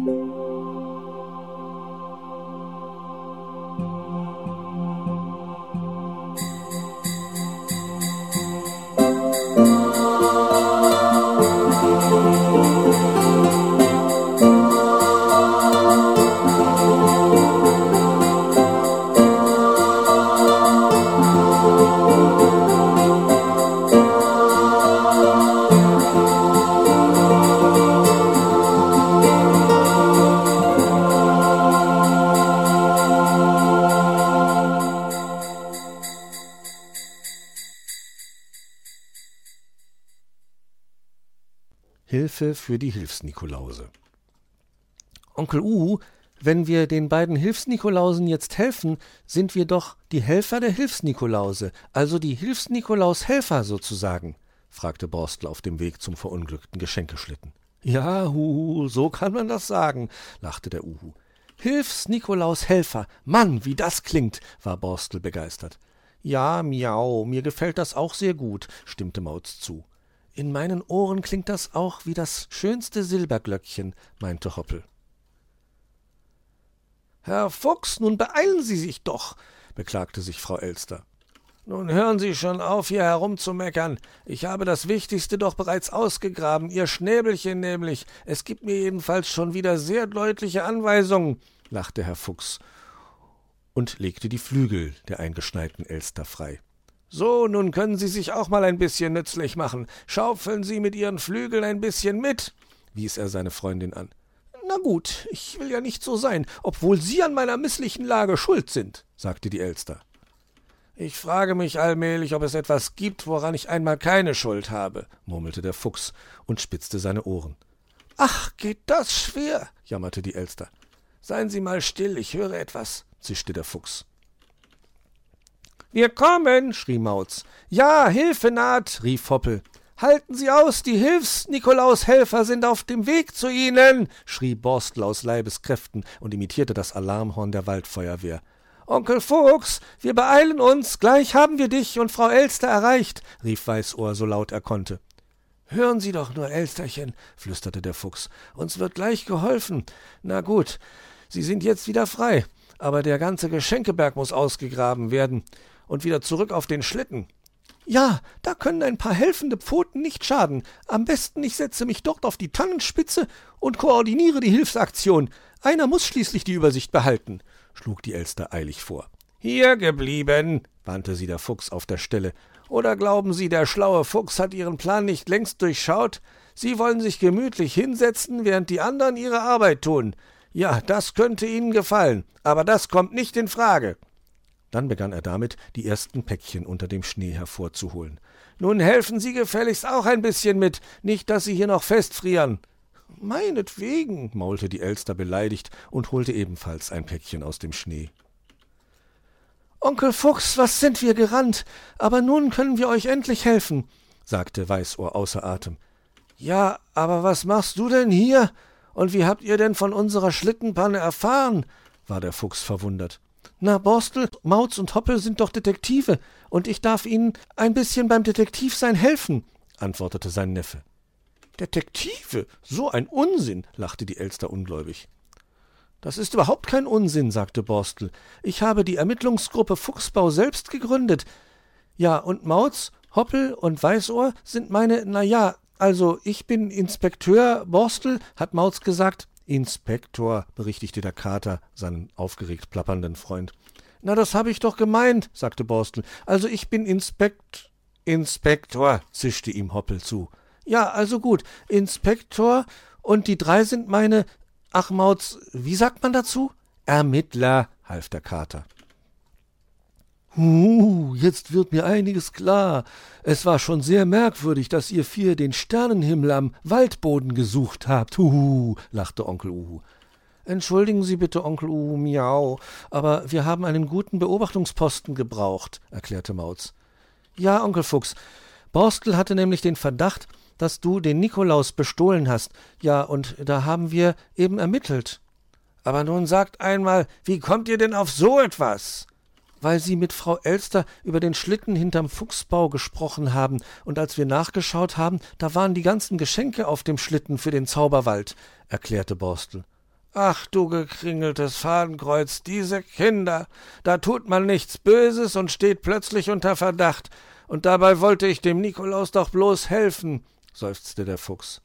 Música Hilfe für die Hilfsnikolause. Onkel Uhu, wenn wir den beiden Hilfsnikolausen jetzt helfen, sind wir doch die Helfer der Hilfsnikolause, also die Hilfsnikolaus-Helfer sozusagen, fragte Borstel auf dem Weg zum verunglückten Geschenkeschlitten. Ja, Huhu, so kann man das sagen, lachte der Uhu. Hilfs-Nikolaus-Helfer, Mann, wie das klingt, war Borstel begeistert. Ja, miau, mir gefällt das auch sehr gut, stimmte Mauz zu. In meinen Ohren klingt das auch wie das schönste Silberglöckchen, meinte Hoppel. Herr Fuchs, nun beeilen Sie sich doch, beklagte sich Frau Elster. Nun hören Sie schon auf, hier herumzumeckern. Ich habe das Wichtigste doch bereits ausgegraben, Ihr Schnäbelchen nämlich. Es gibt mir jedenfalls schon wieder sehr deutliche Anweisungen, lachte Herr Fuchs und legte die Flügel der eingeschneiten Elster frei. So, nun können Sie sich auch mal ein bisschen nützlich machen. Schaufeln Sie mit Ihren Flügeln ein bisschen mit, wies er seine Freundin an. Na gut, ich will ja nicht so sein, obwohl Sie an meiner misslichen Lage schuld sind, sagte die Elster. Ich frage mich allmählich, ob es etwas gibt, woran ich einmal keine Schuld habe, murmelte der Fuchs und spitzte seine Ohren. Ach, geht das schwer, jammerte die Elster. Seien Sie mal still, ich höre etwas, zischte der Fuchs. Wir kommen, schrie Mauz. Ja, Hilfe naht, rief Hoppel. Halten Sie aus, die Hilfs-Nikolaus-Helfer sind auf dem Weg zu Ihnen, schrie Borstel aus Leibeskräften und imitierte das Alarmhorn der Waldfeuerwehr. Onkel Fuchs, wir beeilen uns, gleich haben wir dich und Frau Elster erreicht, rief Weißohr so laut er konnte. Hören Sie doch nur, Elsterchen, flüsterte der Fuchs, uns wird gleich geholfen. Na gut, Sie sind jetzt wieder frei, aber der ganze Geschenkeberg muss ausgegraben werden und wieder zurück auf den Schlitten. Ja, da können ein paar helfende Pfoten nicht schaden. Am besten ich setze mich dort auf die Tannenspitze und koordiniere die Hilfsaktion. Einer muss schließlich die Übersicht behalten, schlug die Elster eilig vor. Hier geblieben, wandte sie der Fuchs auf der Stelle. Oder glauben Sie, der schlaue Fuchs hat Ihren Plan nicht längst durchschaut? Sie wollen sich gemütlich hinsetzen, während die anderen ihre Arbeit tun. Ja, das könnte Ihnen gefallen, aber das kommt nicht in Frage. Dann begann er damit, die ersten Päckchen unter dem Schnee hervorzuholen. Nun helfen Sie gefälligst auch ein bisschen mit, nicht dass Sie hier noch festfrieren. Meinetwegen, maulte die Elster beleidigt und holte ebenfalls ein Päckchen aus dem Schnee. Onkel Fuchs, was sind wir gerannt, aber nun können wir euch endlich helfen, sagte Weißohr außer Atem. Ja, aber was machst du denn hier? Und wie habt ihr denn von unserer Schlittenpanne erfahren? war der Fuchs verwundert. Na, Borstel, Mauz und Hoppel sind doch Detektive, und ich darf ihnen ein bisschen beim Detektivsein helfen, antwortete sein Neffe. Detektive? So ein Unsinn, lachte die Elster ungläubig. Das ist überhaupt kein Unsinn, sagte Borstel. Ich habe die Ermittlungsgruppe Fuchsbau selbst gegründet. Ja, und Mauz, Hoppel und Weißohr sind meine, na ja, also ich bin Inspekteur Borstel, hat Mauz gesagt, Inspektor, berichtigte der Kater seinen aufgeregt plappernden Freund. Na, das habe ich doch gemeint, sagte Borstel. Also ich bin Inspekt. Inspektor, zischte ihm Hoppel zu. Ja, also gut. Inspektor und die drei sind meine. Ach, Mauz, wie sagt man dazu? Ermittler, half der Kater. Uh, jetzt wird mir einiges klar. Es war schon sehr merkwürdig, dass ihr vier den Sternenhimmel am Waldboden gesucht habt. Huhu, lachte Onkel Uhu. Entschuldigen Sie bitte, Onkel Uhu, miau, aber wir haben einen guten Beobachtungsposten gebraucht, erklärte Mauz. Ja, Onkel Fuchs. Borstel hatte nämlich den Verdacht, dass du den Nikolaus bestohlen hast. Ja, und da haben wir eben ermittelt. Aber nun sagt einmal, wie kommt ihr denn auf so etwas? Weil Sie mit Frau Elster über den Schlitten hinterm Fuchsbau gesprochen haben, und als wir nachgeschaut haben, da waren die ganzen Geschenke auf dem Schlitten für den Zauberwald, erklärte Borstel. Ach du gekringeltes Fadenkreuz, diese Kinder, da tut man nichts Böses und steht plötzlich unter Verdacht, und dabei wollte ich dem Nikolaus doch bloß helfen, seufzte der Fuchs.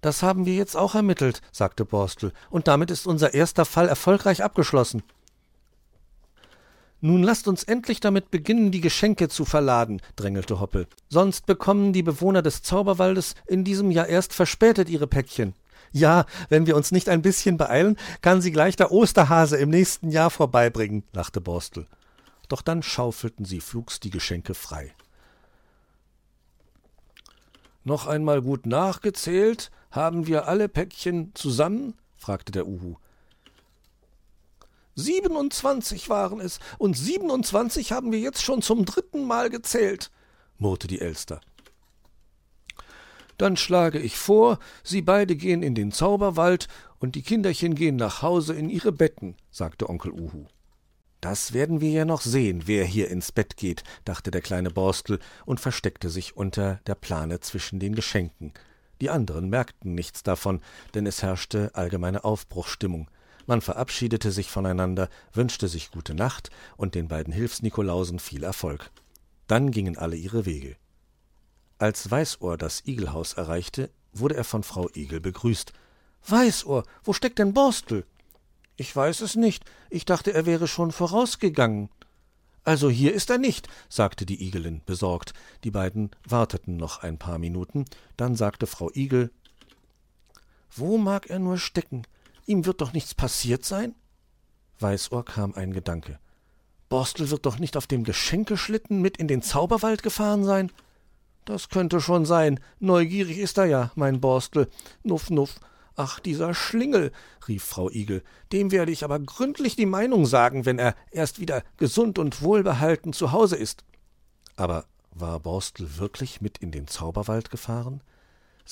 Das haben wir jetzt auch ermittelt, sagte Borstel, und damit ist unser erster Fall erfolgreich abgeschlossen. Nun lasst uns endlich damit beginnen, die Geschenke zu verladen, drängelte Hoppel. Sonst bekommen die Bewohner des Zauberwaldes in diesem Jahr erst verspätet ihre Päckchen. Ja, wenn wir uns nicht ein bisschen beeilen, kann sie gleich der Osterhase im nächsten Jahr vorbeibringen, lachte Borstel. Doch dann schaufelten sie flugs die Geschenke frei. Noch einmal gut nachgezählt, haben wir alle Päckchen zusammen? fragte der Uhu. Siebenundzwanzig waren es, und siebenundzwanzig haben wir jetzt schon zum dritten Mal gezählt, murrte die Elster. Dann schlage ich vor, Sie beide gehen in den Zauberwald und die Kinderchen gehen nach Hause in ihre Betten, sagte Onkel Uhu. Das werden wir ja noch sehen, wer hier ins Bett geht, dachte der kleine Borstel und versteckte sich unter der Plane zwischen den Geschenken. Die anderen merkten nichts davon, denn es herrschte allgemeine Aufbruchstimmung. Man verabschiedete sich voneinander, wünschte sich gute Nacht und den beiden Hilfsnikolausen viel Erfolg. Dann gingen alle ihre Wege. Als Weißohr das Igelhaus erreichte, wurde er von Frau Igel begrüßt. Weißohr, wo steckt denn Borstel? Ich weiß es nicht. Ich dachte, er wäre schon vorausgegangen. Also hier ist er nicht, sagte die Igelin besorgt. Die beiden warteten noch ein paar Minuten, dann sagte Frau Igel Wo mag er nur stecken? Ihm wird doch nichts passiert sein? Weißohr kam ein Gedanke. Borstel wird doch nicht auf dem Geschenkeschlitten mit in den Zauberwald gefahren sein? Das könnte schon sein. Neugierig ist er ja, mein Borstel. Nuff, nuff. Ach, dieser Schlingel, rief Frau Igel, dem werde ich aber gründlich die Meinung sagen, wenn er erst wieder gesund und wohlbehalten zu Hause ist. Aber war Borstel wirklich mit in den Zauberwald gefahren?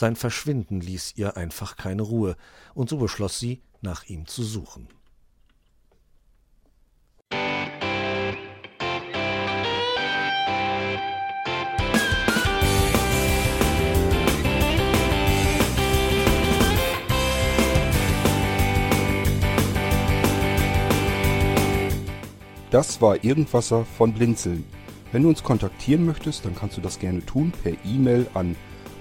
Sein Verschwinden ließ ihr einfach keine Ruhe, und so beschloss sie, nach ihm zu suchen. Das war Irgendwasser von Blinzeln. Wenn du uns kontaktieren möchtest, dann kannst du das gerne tun per E-Mail an